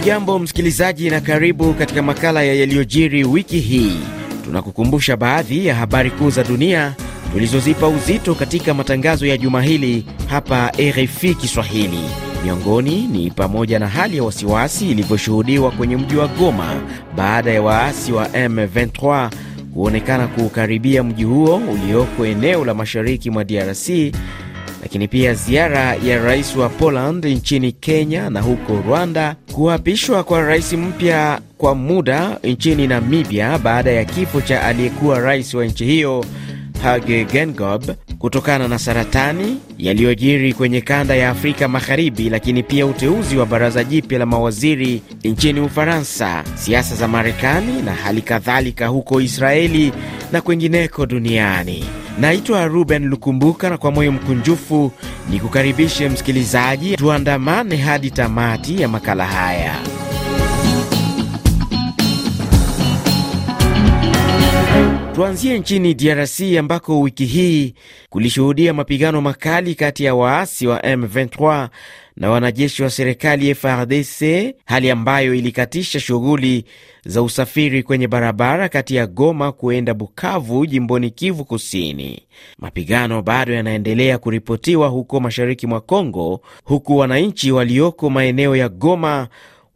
Hujambo msikilizaji, na karibu katika makala ya yaliyojiri wiki hii. Tunakukumbusha baadhi ya habari kuu za dunia tulizozipa uzito katika matangazo ya juma hili hapa RFI Kiswahili. Miongoni ni pamoja na hali ya wasiwasi ilivyoshuhudiwa kwenye mji wa Goma baada ya waasi wa M23 kuonekana kuukaribia mji huo ulioko eneo la mashariki mwa DRC, lakini pia ziara ya rais wa Poland nchini Kenya na huko Rwanda, kuapishwa kwa rais mpya kwa muda nchini Namibia baada ya kifo cha aliyekuwa rais wa nchi hiyo Hage Geingob kutokana na saratani, yaliyojiri kwenye kanda ya Afrika Magharibi, lakini pia uteuzi wa baraza jipya la mawaziri nchini Ufaransa, siasa za Marekani na hali kadhalika huko Israeli na kwengineko duniani. Naitwa Ruben Lukumbuka na kwa moyo mkunjufu ni kukaribishe msikilizaji, tuandamane hadi tamati ya makala haya. Tuanzie nchini DRC ambako wiki hii kulishuhudia mapigano makali kati ya waasi wa M23 na wanajeshi wa serikali FARDC, hali ambayo ilikatisha shughuli za usafiri kwenye barabara kati ya Goma kuenda Bukavu, jimboni Kivu Kusini. Mapigano bado yanaendelea kuripotiwa huko mashariki mwa Kongo, huku wananchi walioko maeneo ya Goma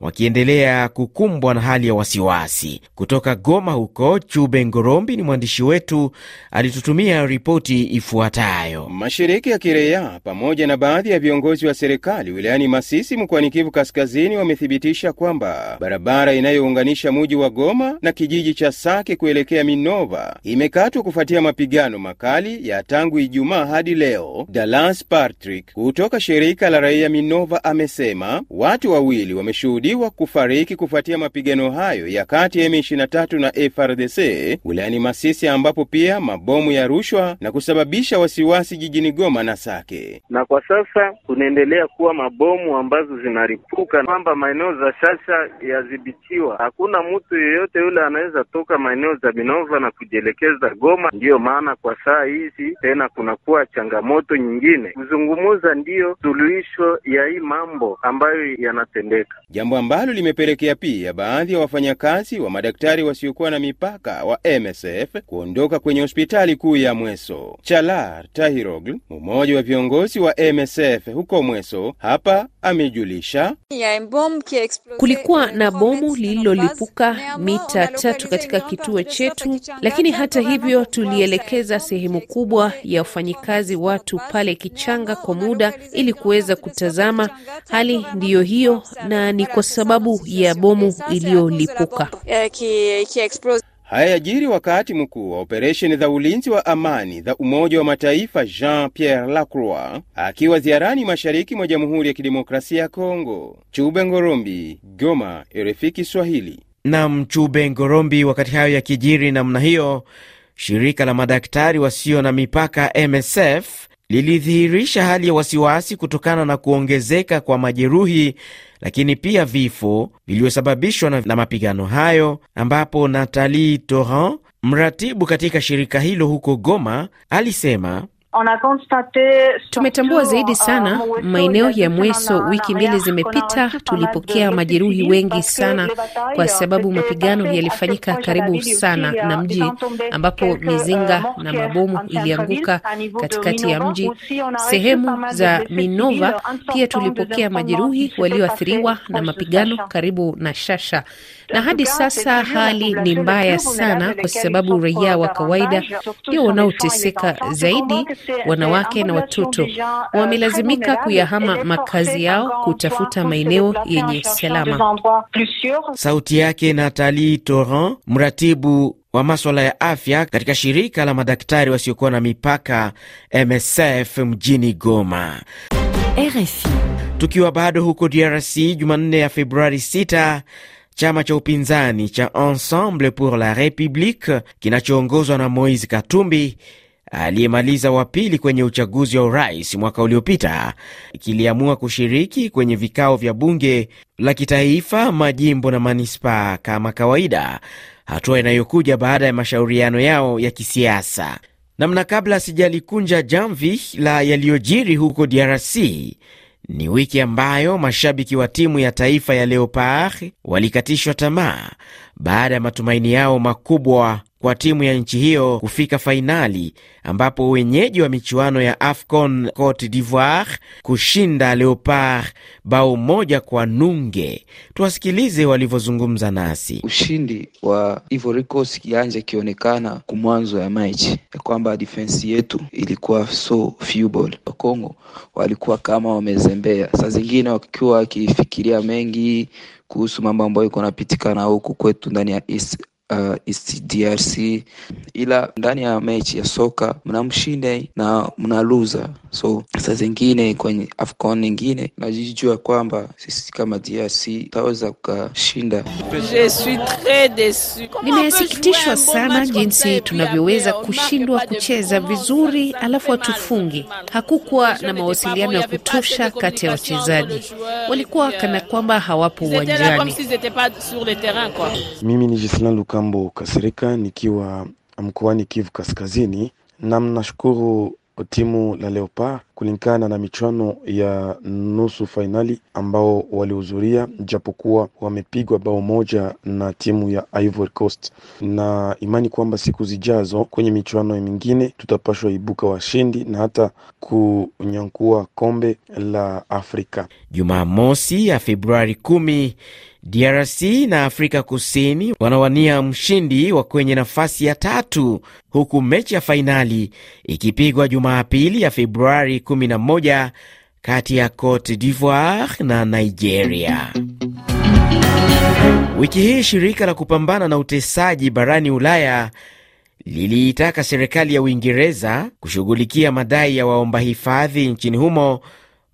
wakiendelea kukumbwa na hali ya wasiwasi. Kutoka Goma huko, Chube Ngorombi ni mwandishi wetu, alitutumia ripoti ifuatayo. Mashirika ya kiraia pamoja na baadhi ya viongozi wa serikali wilayani Masisi mkoani Kivu Kaskazini wamethibitisha kwamba barabara inayounganisha muji wa Goma na kijiji cha Sake kuelekea Minova imekatwa kufuatia mapigano makali ya tangu Ijumaa hadi leo. Dalas Patrick kutoka shirika la raia Minova amesema watu wawili wameshuhudia wa kufariki kufuatia mapigano hayo ya kati ya M23 na FRDC wilayani Masisi, ambapo pia mabomu ya rushwa na kusababisha wasiwasi jijini Goma na Sake. Na kwa sasa kunaendelea kuwa mabomu ambazo zinaripuka, kwamba maeneo za Shasha yadhibitiwa, hakuna mtu yeyote yule anaweza toka maeneo za Minova na kujielekeza Goma. Ndiyo maana kwa saa hizi tena kunakuwa changamoto nyingine, kuzungumuza ndiyo suluhisho ya hii mambo ambayo yanatendeka, jambo ambalo limepelekea pia baadhi ya wafanyakazi wa madaktari wasiokuwa na mipaka wa MSF kuondoka kwenye hospitali kuu ya Mweso. Chalar Tahirogl, mmoja wa viongozi wa MSF huko Mweso, hapa amejulisha. Kulikuwa na bomu lililolipuka mita tatu katika kituo chetu, lakini hata hivyo tulielekeza sehemu kubwa ya wafanyikazi watu pale Kichanga kwa muda ili kuweza kutazama hali ndiyo hiyo, na ni kwa sababu ya bomu iliyolipuka. Haya yajiri wakati mkuu wa operesheni za ulinzi wa amani za Umoja wa Mataifa Jean Pierre Lacroix akiwa ziarani mashariki mwa Jamhuri ya Kidemokrasia ya Kongo. Chube Ngorombi, Goma, RFI Kiswahili. Nam Chube Ngorombi. Wakati hayo yakijiri namna hiyo, shirika la madaktari wasio na mipaka MSF lilidhihirisha hali ya wasiwasi kutokana na kuongezeka kwa majeruhi lakini pia vifo vilivyosababishwa na, mapigano hayo, ambapo Nathalie Torrent, mratibu katika shirika hilo huko Goma, alisema Tumetambua zaidi sana maeneo ya Mweso. Wiki mbili zimepita, tulipokea majeruhi wengi sana, kwa sababu mapigano yalifanyika karibu sana na mji, ambapo mizinga na mabomu ilianguka katikati ya mji. Sehemu za Minova pia tulipokea majeruhi walioathiriwa na mapigano karibu na Shasha, na hadi sasa hali ni mbaya sana, kwa sababu raia wa kawaida ndio wanaoteseka zaidi. Wanawake na watoto wamelazimika kuyahama makazi yao kutafuta maeneo yenye salama. Sauti yake Nathalie Toran, mratibu wa maswala ya afya katika shirika la madaktari wasiokuwa na mipaka MSF mjini Goma. RFI. Tukiwa bado huko DRC, Jumanne ya Februari 6 chama cha upinzani cha Ensemble pour la République kinachoongozwa na Moise Katumbi aliyemaliza wa pili kwenye uchaguzi wa urais mwaka uliopita kiliamua kushiriki kwenye vikao vya bunge la kitaifa, majimbo na manispaa kama kawaida, hatua inayokuja baada ya mashauriano yao ya kisiasa. Namna kabla sijalikunja jamvi la yaliyojiri huko DRC Ni wiki ambayo mashabiki wa timu ya taifa ya Leopard walikatishwa tamaa baada ya matumaini yao makubwa kwa timu ya nchi hiyo kufika fainali, ambapo wenyeji wa michuano ya AFCON Cote d'Ivoire kushinda Leopard bao moja kwa nunge. Tuwasikilize walivyozungumza nasi. Ushindi wa Ivory Coast kianja ikionekana kumwanzo ya mechi ya kwamba defense yetu ilikuwa so feeble. Wakongo walikuwa kama wamezembea, saa zingine wakiwa wakifikiria mengi kuhusu mambo ambayo iko napitikana huku kwetu ndani ya East uh, East DRC, ila ndani ya mechi ya soka mnamshinde na mnaluza. So saa zingine kwenye AFCON nyingine najijua kwamba sisi kama DRC tutaweza kukashinda. Nimesikitishwa sana jinsi tunavyoweza kushindwa kucheza vizuri alafu hatufungi. Hakukuwa na mawasiliano ya kutosha kati ya wachezaji, walikuwa kana kwamba hawapo uwanjani. Mimi ni Jislan Lukambo Kasirika nikiwa mkoani Kivu Kaskazini, na mnashukuru timu la Leopard kulingana na michuano ya nusu fainali ambao walihudhuria, japokuwa wamepigwa bao moja na timu ya Ivory Coast, na imani kwamba siku zijazo kwenye michuano mingine tutapashwa ibuka washindi na hata kunyankua kombe la Afrika. Jumamosi ya Februari kumi DRC na Afrika Kusini wanawania mshindi wa kwenye nafasi ya tatu, huku mechi ya fainali ikipigwa Jumapili ya Februari 11 kati ya Cote d'Ivoire na Nigeria. Wiki hii shirika la kupambana na utesaji barani Ulaya liliitaka serikali ya Uingereza kushughulikia madai ya waomba hifadhi nchini humo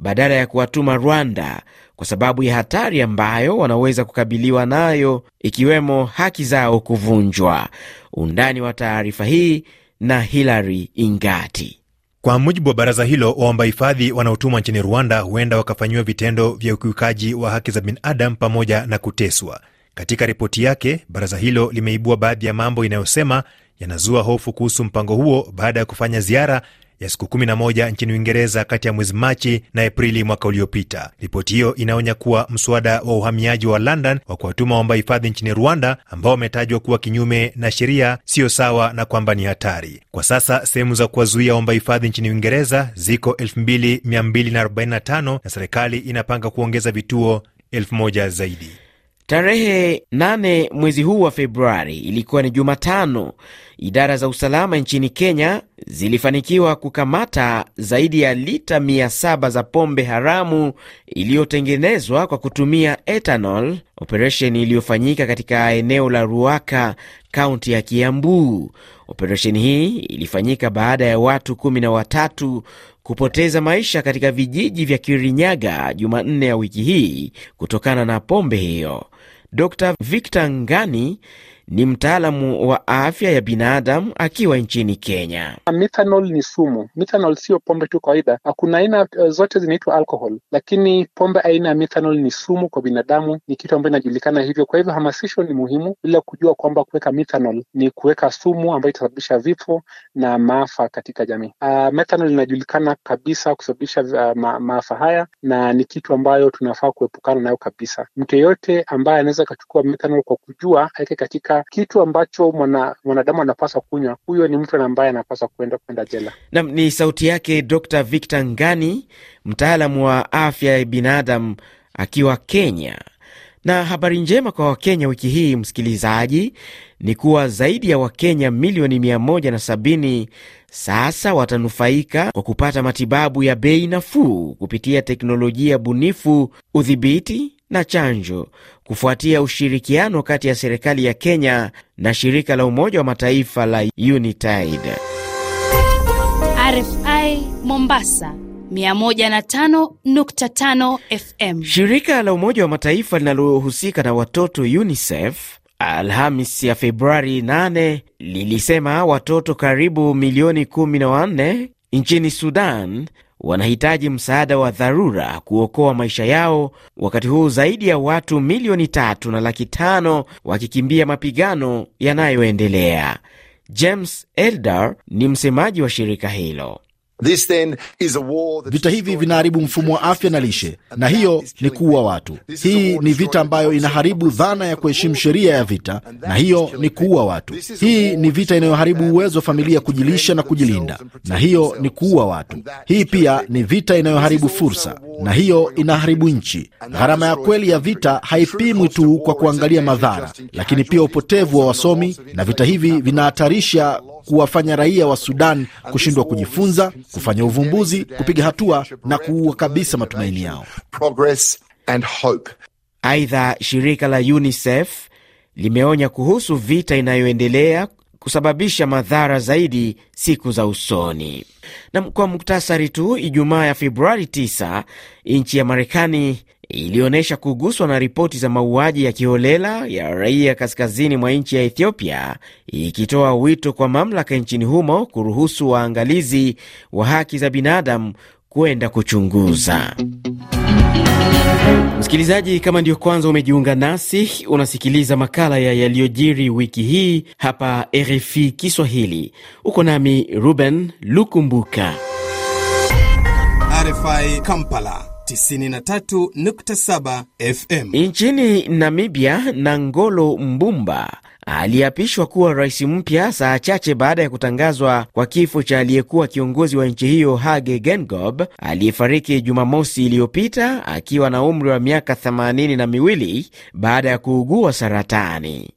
badala ya kuwatuma Rwanda kwa sababu ya hatari ambayo wanaweza kukabiliwa nayo ikiwemo haki zao kuvunjwa. Undani wa taarifa hii na Hilary Ingati. Kwa mujibu wa baraza hilo, waomba hifadhi wanaotumwa nchini Rwanda huenda wakafanyiwa vitendo vya ukiukaji wa haki za binadamu pamoja na kuteswa. Katika ripoti yake, baraza hilo limeibua baadhi ya mambo inayosema yanazua hofu kuhusu mpango huo baada ya kufanya ziara ya siku 11 nchini Uingereza kati ya mwezi Machi na Aprili mwaka uliopita. Ripoti hiyo inaonya kuwa mswada wa uhamiaji wa London wa kuwatuma waomba hifadhi nchini Rwanda, ambao wametajwa kuwa kinyume na sheria, siyo sawa na kwamba ni hatari. Kwa sasa sehemu za kuwazuia waomba hifadhi nchini Uingereza ziko 2245 na serikali inapanga kuongeza vituo 1000 zaidi. Tarehe 8 mwezi huu wa Februari ilikuwa ni Jumatano. Idara za usalama nchini Kenya zilifanikiwa kukamata zaidi ya lita 700 za pombe haramu iliyotengenezwa kwa kutumia ethanol, operesheni iliyofanyika katika eneo la Ruaka, kaunti ya Kiambu. Operesheni hii ilifanyika baada ya watu kumi na watatu kupoteza maisha katika vijiji vya Kirinyaga Jumanne ya wiki hii kutokana na pombe hiyo. Dr Victor Ngani ni mtaalamu wa afya ya binadamu akiwa nchini Kenya. Methanol ni sumu. Methanol sio pombe tu kawaida. Kuna aina zote zinaitwa alcohol, lakini pombe aina ya methanol ni sumu kwa binadamu, ni kitu ambayo inajulikana hivyo. Kwa hivyo hamasisho ni muhimu, bila kujua kwamba kuweka methanol ni kuweka sumu ambayo itasababisha vifo na maafa katika jamii. Uh, methanol inajulikana kabisa kusababisha uh, ma maafa haya, na ni kitu ambayo tunafaa kuepukana nayo kabisa. Mtu yeyote ambaye anaweza akachukua methanol kwa kujua aweke katika kitu ambacho mwana, mwanadamu anapaswa kunywa, huyo ni mtu ambaye anapaswa kwenda kwenda jela. Nam ni sauti yake Dr Victor Ngani, mtaalamu wa afya ya binadamu akiwa Kenya. Na habari njema kwa Wakenya wiki hii, msikilizaji, ni kuwa zaidi ya Wakenya milioni 170 sasa watanufaika kwa kupata matibabu ya bei nafuu kupitia teknolojia bunifu, udhibiti na chanjo kufuatia ushirikiano kati ya serikali ya Kenya na shirika la Umoja wa Mataifa la Unitaid. RFI Mombasa 105.5 FM. Shirika la Umoja wa Mataifa linalohusika na watoto UNICEF Alhamis ya Februari 8 lilisema watoto karibu milioni 14 nchini Sudan wanahitaji msaada wa dharura kuokoa maisha yao, wakati huu zaidi ya watu milioni tatu na laki tano wakikimbia mapigano yanayoendelea. James Eldar ni msemaji wa shirika hilo. Vita hivi vinaharibu mfumo wa afya na lishe, na hiyo ni kuua watu. Hii ni vita ambayo inaharibu dhana ya kuheshimu sheria ya vita, na hiyo ni kuua watu. Hii ni vita inayoharibu uwezo wa familia kujilisha na kujilinda, na hiyo ni kuua watu. Hii pia ni vita inayoharibu fursa, na hiyo inaharibu nchi. Gharama ya kweli ya vita haipimwi tu kwa kuangalia madhara, lakini pia upotevu wa wasomi, na vita hivi vinahatarisha kuwafanya raia wa Sudan kushindwa kujifunza, kufanya uvumbuzi, kupiga hatua na kuua kabisa matumaini yao. Aidha, shirika la UNICEF limeonya kuhusu vita inayoendelea kusababisha madhara zaidi siku za usoni. Na kwa muktasari tu, Ijumaa ya Februari 9 nchi ya Marekani ilionyesha kuguswa na ripoti za mauaji ya kiholela ya raia kaskazini mwa nchi ya Ethiopia, ikitoa wito kwa mamlaka nchini humo kuruhusu waangalizi wa haki za binadamu kwenda kuchunguza. Msikilizaji, kama ndiyo kwanza umejiunga nasi, unasikiliza makala ya yaliyojiri wiki hii hapa RFI Kiswahili. Uko nami Ruben Lukumbuka. RFI Kampala 93.7 FM. Nchini Namibia, Nangolo Mbumba aliapishwa kuwa rais mpya saa chache baada ya kutangazwa kwa kifo cha aliyekuwa kiongozi wa nchi hiyo Hage Geingob aliyefariki Jumamosi iliyopita akiwa na umri wa miaka themanini na miwili baada ya kuugua saratani.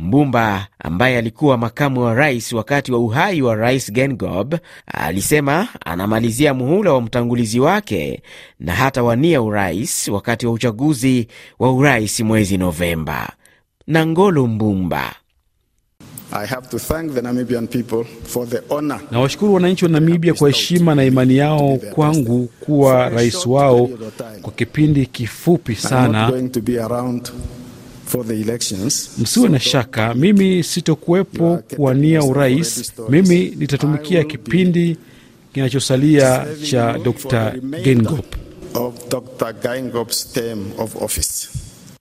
Mbumba ambaye alikuwa makamu wa rais wakati wa uhai wa rais Gengob alisema anamalizia muhula wa mtangulizi wake na hata wania urais wakati wa uchaguzi wa urais mwezi Novemba. Nangolo Mbumba Nawashukuru wananchi wa Namibia kwa heshima na imani yao kwangu kuwa rais wao kwa kipindi kifupi sana. Msiwe na shaka, mimi sitokuwepo kuwania urais. Mimi nitatumikia kipindi kinachosalia cha Dr. Geingob.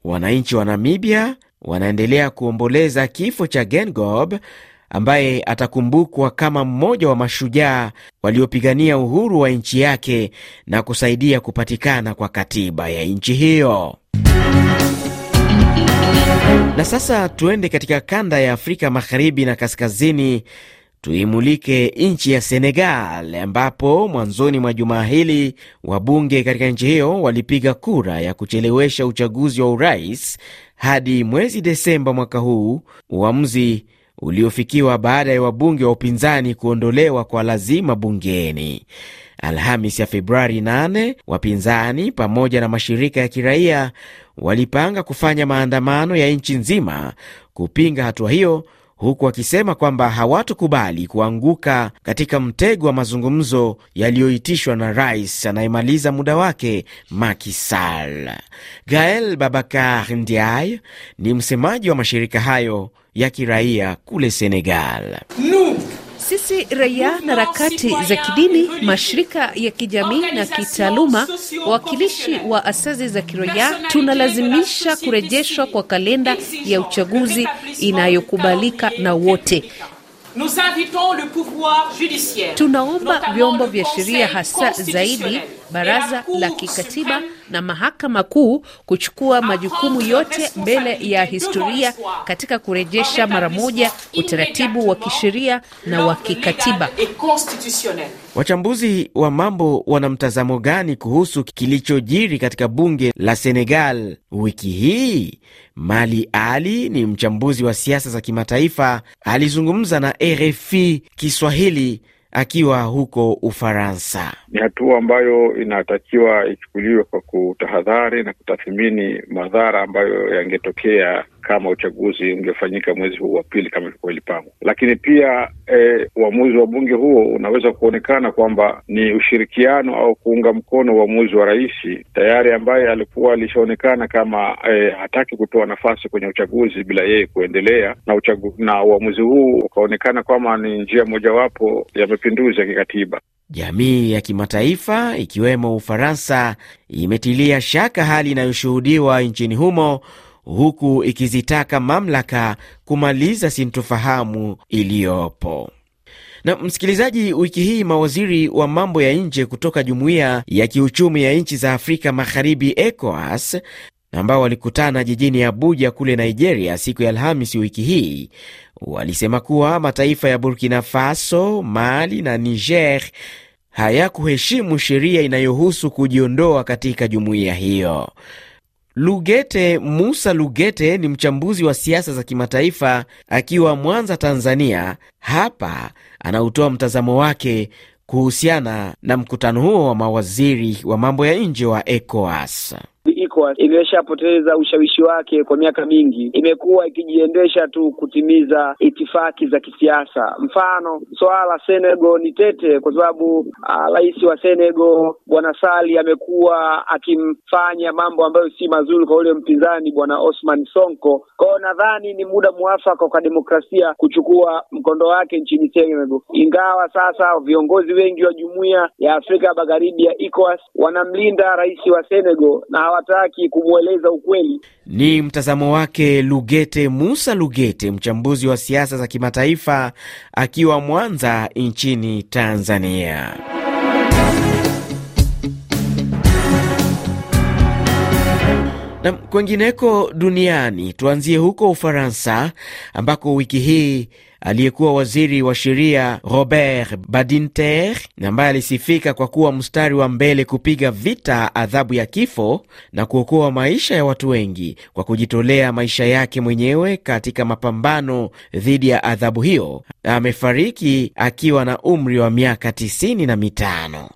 Wananchi wa Namibia wanaendelea kuomboleza kifo cha Geingob ambaye atakumbukwa kama mmoja wa mashujaa waliopigania uhuru wa nchi yake na kusaidia kupatikana kwa katiba ya nchi hiyo. Na sasa tuende katika kanda ya Afrika magharibi na kaskazini, tuimulike nchi ya Senegal ambapo mwanzoni mwa jumaa hili wabunge katika nchi hiyo walipiga kura ya kuchelewesha uchaguzi wa urais hadi mwezi Desemba mwaka huu, uamuzi uliofikiwa baada ya wabunge wa upinzani kuondolewa kwa lazima bungeni. Alhamis ya Februari 8 wapinzani pamoja na mashirika ya kiraia walipanga kufanya maandamano ya nchi nzima kupinga hatua hiyo, huku wakisema kwamba hawatokubali kuanguka katika mtego wa mazungumzo yaliyoitishwa na rais anayemaliza muda wake Macky Sall. Gael Babakar Ndiaye ni msemaji wa mashirika hayo ya kiraia kule Senegal. Sisi raia na harakati za kidini, mashirika ya kijamii na kitaaluma, wawakilishi wa asasi za kiraia, tunalazimisha kurejeshwa kwa kalenda ya uchaguzi inayokubalika na wote. Tunaomba vyombo vya sheria, hasa zaidi baraza la kikatiba na mahakama kuu kuchukua majukumu yote mbele ya historia katika kurejesha mara moja utaratibu wa kisheria na wa kikatiba. Wachambuzi wa mambo wana mtazamo gani kuhusu kilichojiri katika bunge la Senegal wiki hii? Mali Ali ni mchambuzi wa siasa za kimataifa, alizungumza na RFI Kiswahili akiwa huko Ufaransa. Ni hatua ambayo inatakiwa ichukuliwe kwa kutahadhari na kutathmini madhara ambayo yangetokea kama uchaguzi ungefanyika mwezi huu wa pili kama ilikuwa ilipangwa. Lakini pia uamuzi wa bunge huo unaweza kuonekana kwamba ni ushirikiano au kuunga mkono uamuzi wa rais tayari, ambaye alikuwa alishaonekana kama e, hataki kutoa nafasi kwenye uchaguzi bila yeye kuendelea na uchagu, na uamuzi huu ukaonekana kwamba ni njia mojawapo ya mapinduzi ya kikatiba. Jamii ya kimataifa ikiwemo Ufaransa imetilia shaka hali inayoshuhudiwa nchini humo huku ikizitaka mamlaka kumaliza sintofahamu iliyopo. Na msikilizaji, wiki hii mawaziri wa mambo ya nje kutoka jumuiya ya kiuchumi ya nchi za Afrika Magharibi, ECOWAS, ambao walikutana jijini Abuja kule Nigeria siku ya Alhamisi wiki hii walisema kuwa mataifa ya Burkina Faso, Mali na Niger hayakuheshimu sheria inayohusu kujiondoa katika jumuiya hiyo. Lugete Musa Lugete ni mchambuzi wa siasa za kimataifa akiwa Mwanza, Tanzania. Hapa anautoa mtazamo wake kuhusiana na mkutano huo wa mawaziri wa mambo ya nje wa ECOWAS. ECOWAS imeshapoteza ushawishi wake kwa miaka mingi, imekuwa ikijiendesha tu kutimiza itifaki za kisiasa. Mfano, swala la Senegal ni tete, kwa sababu rais wa Senegal bwana Sali amekuwa akimfanya mambo ambayo si mazuri kwa ule mpinzani bwana Osman Sonko. Kwao nadhani ni muda mwafaka kwa demokrasia kuchukua mkondo wake nchini Senegal, ingawa sasa viongozi wengi wa jumuiya ya Afrika Magharibi ya ECOWAS wanamlinda rais wa Senegal na hawataki kumweleza ukweli. Ni mtazamo wake Lugete Musa Lugete, mchambuzi wa siasa za kimataifa akiwa Mwanza nchini Tanzania. Na kwengineko duniani, tuanzie huko Ufaransa ambako wiki hii aliyekuwa waziri wa sheria Robert Badinter ambaye alisifika kwa kuwa mstari wa mbele kupiga vita adhabu ya kifo na kuokoa maisha ya watu wengi kwa kujitolea maisha yake mwenyewe katika mapambano dhidi ya adhabu hiyo, amefariki akiwa na umri wa miaka tisini na mitano.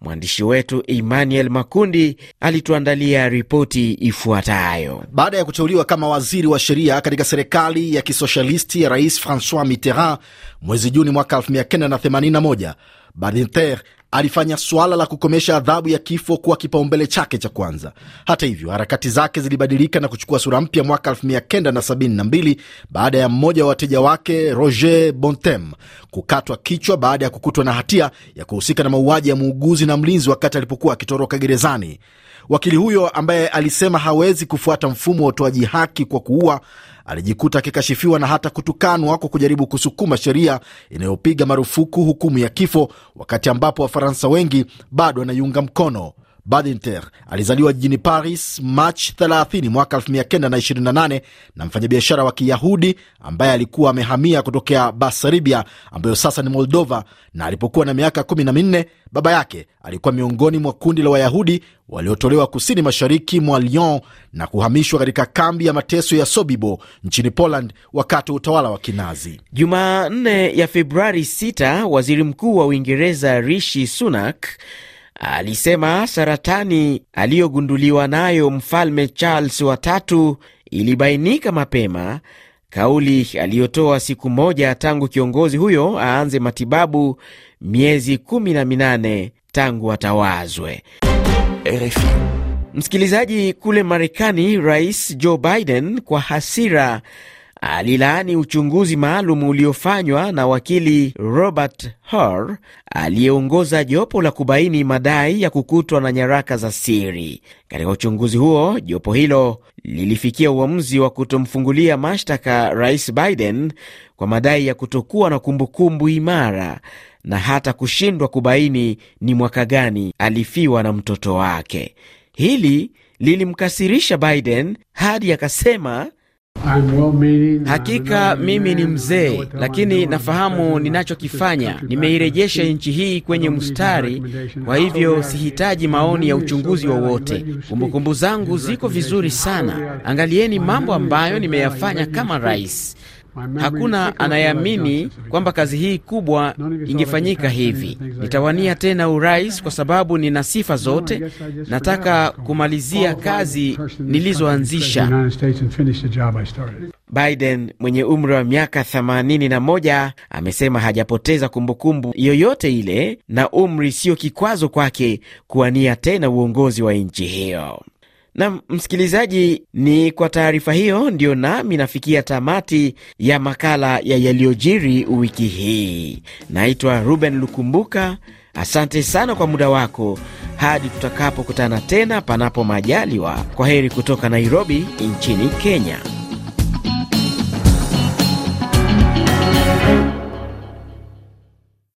Mwandishi wetu Emmanuel Makundi alituandalia ripoti ifuatayo. Baada ya kuteuliwa kama waziri wa sheria katika serikali ya kisoshalisti ya Rais Francois Mitterrand mwezi Juni mwaka 1981, Badinter alifanya suala la kukomesha adhabu ya kifo kuwa kipaumbele chake cha kwanza. Hata hivyo, harakati zake zilibadilika na kuchukua sura mpya mwaka 1972 baada ya mmoja wa wateja wake Roger Bontem kukatwa kichwa baada ya kukutwa na hatia ya kuhusika na mauaji ya muuguzi na mlinzi wakati alipokuwa akitoroka gerezani. Wakili huyo ambaye alisema hawezi kufuata mfumo wa utoaji haki kwa kuua alijikuta akikashifiwa na hata kutukanwa kwa kujaribu kusukuma sheria inayopiga marufuku hukumu ya kifo, wakati ambapo Wafaransa wengi bado wanaiunga mkono. Badinter alizaliwa jijini Paris Machi 30 mwaka 1928 na mfanyabiashara wa Kiyahudi ambaye alikuwa amehamia kutokea Basaribia ambayo sasa ni Moldova, na alipokuwa na miaka 14 baba yake alikuwa miongoni mwa kundi la Wayahudi waliotolewa kusini mashariki mwa Lyon na kuhamishwa katika kambi ya mateso ya Sobibo nchini Poland wakati wa utawala wa Kinazi. Jumanne ya Februari 6 waziri mkuu wa Uingereza Rishi Sunak alisema saratani aliyogunduliwa nayo mfalme Charles watatu ilibainika mapema, kauli aliyotoa siku moja tangu kiongozi huyo aanze matibabu miezi kumi na minane tangu atawazwe. RFI. Msikilizaji, kule Marekani, Rais Joe Biden kwa hasira alilaani uchunguzi maalum uliofanywa na wakili Robert Hur aliyeongoza jopo la kubaini madai ya kukutwa na nyaraka za siri. Katika uchunguzi huo, jopo hilo lilifikia uamuzi wa kutomfungulia mashtaka Rais Biden kwa madai ya kutokuwa na kumbukumbu imara na hata kushindwa kubaini ni mwaka gani alifiwa na mtoto wake. Hili lilimkasirisha Biden hadi akasema Hakika mimi ni mzee, lakini nafahamu ninachokifanya. Nimeirejesha nchi hii kwenye mstari, kwa hivyo sihitaji maoni ya uchunguzi wowote. Kumbukumbu zangu ziko vizuri sana. Angalieni mambo ambayo nimeyafanya kama rais. Hakuna anayeamini kwamba kazi hii kubwa ingefanyika hivi. Nitawania tena urais kwa sababu nina sifa zote. Nataka kumalizia kazi nilizoanzisha. Biden mwenye umri wa miaka 81 amesema hajapoteza kumbukumbu yoyote ile, na umri sio kikwazo kwake kuwania tena uongozi wa nchi hiyo. Na msikilizaji, ni kwa taarifa hiyo ndiyo nami nafikia tamati ya makala ya yaliyojiri wiki hii. Naitwa Ruben Lukumbuka. Asante sana kwa muda wako. Hadi tutakapokutana tena, panapo majaliwa. Kwa heri kutoka Nairobi nchini Kenya.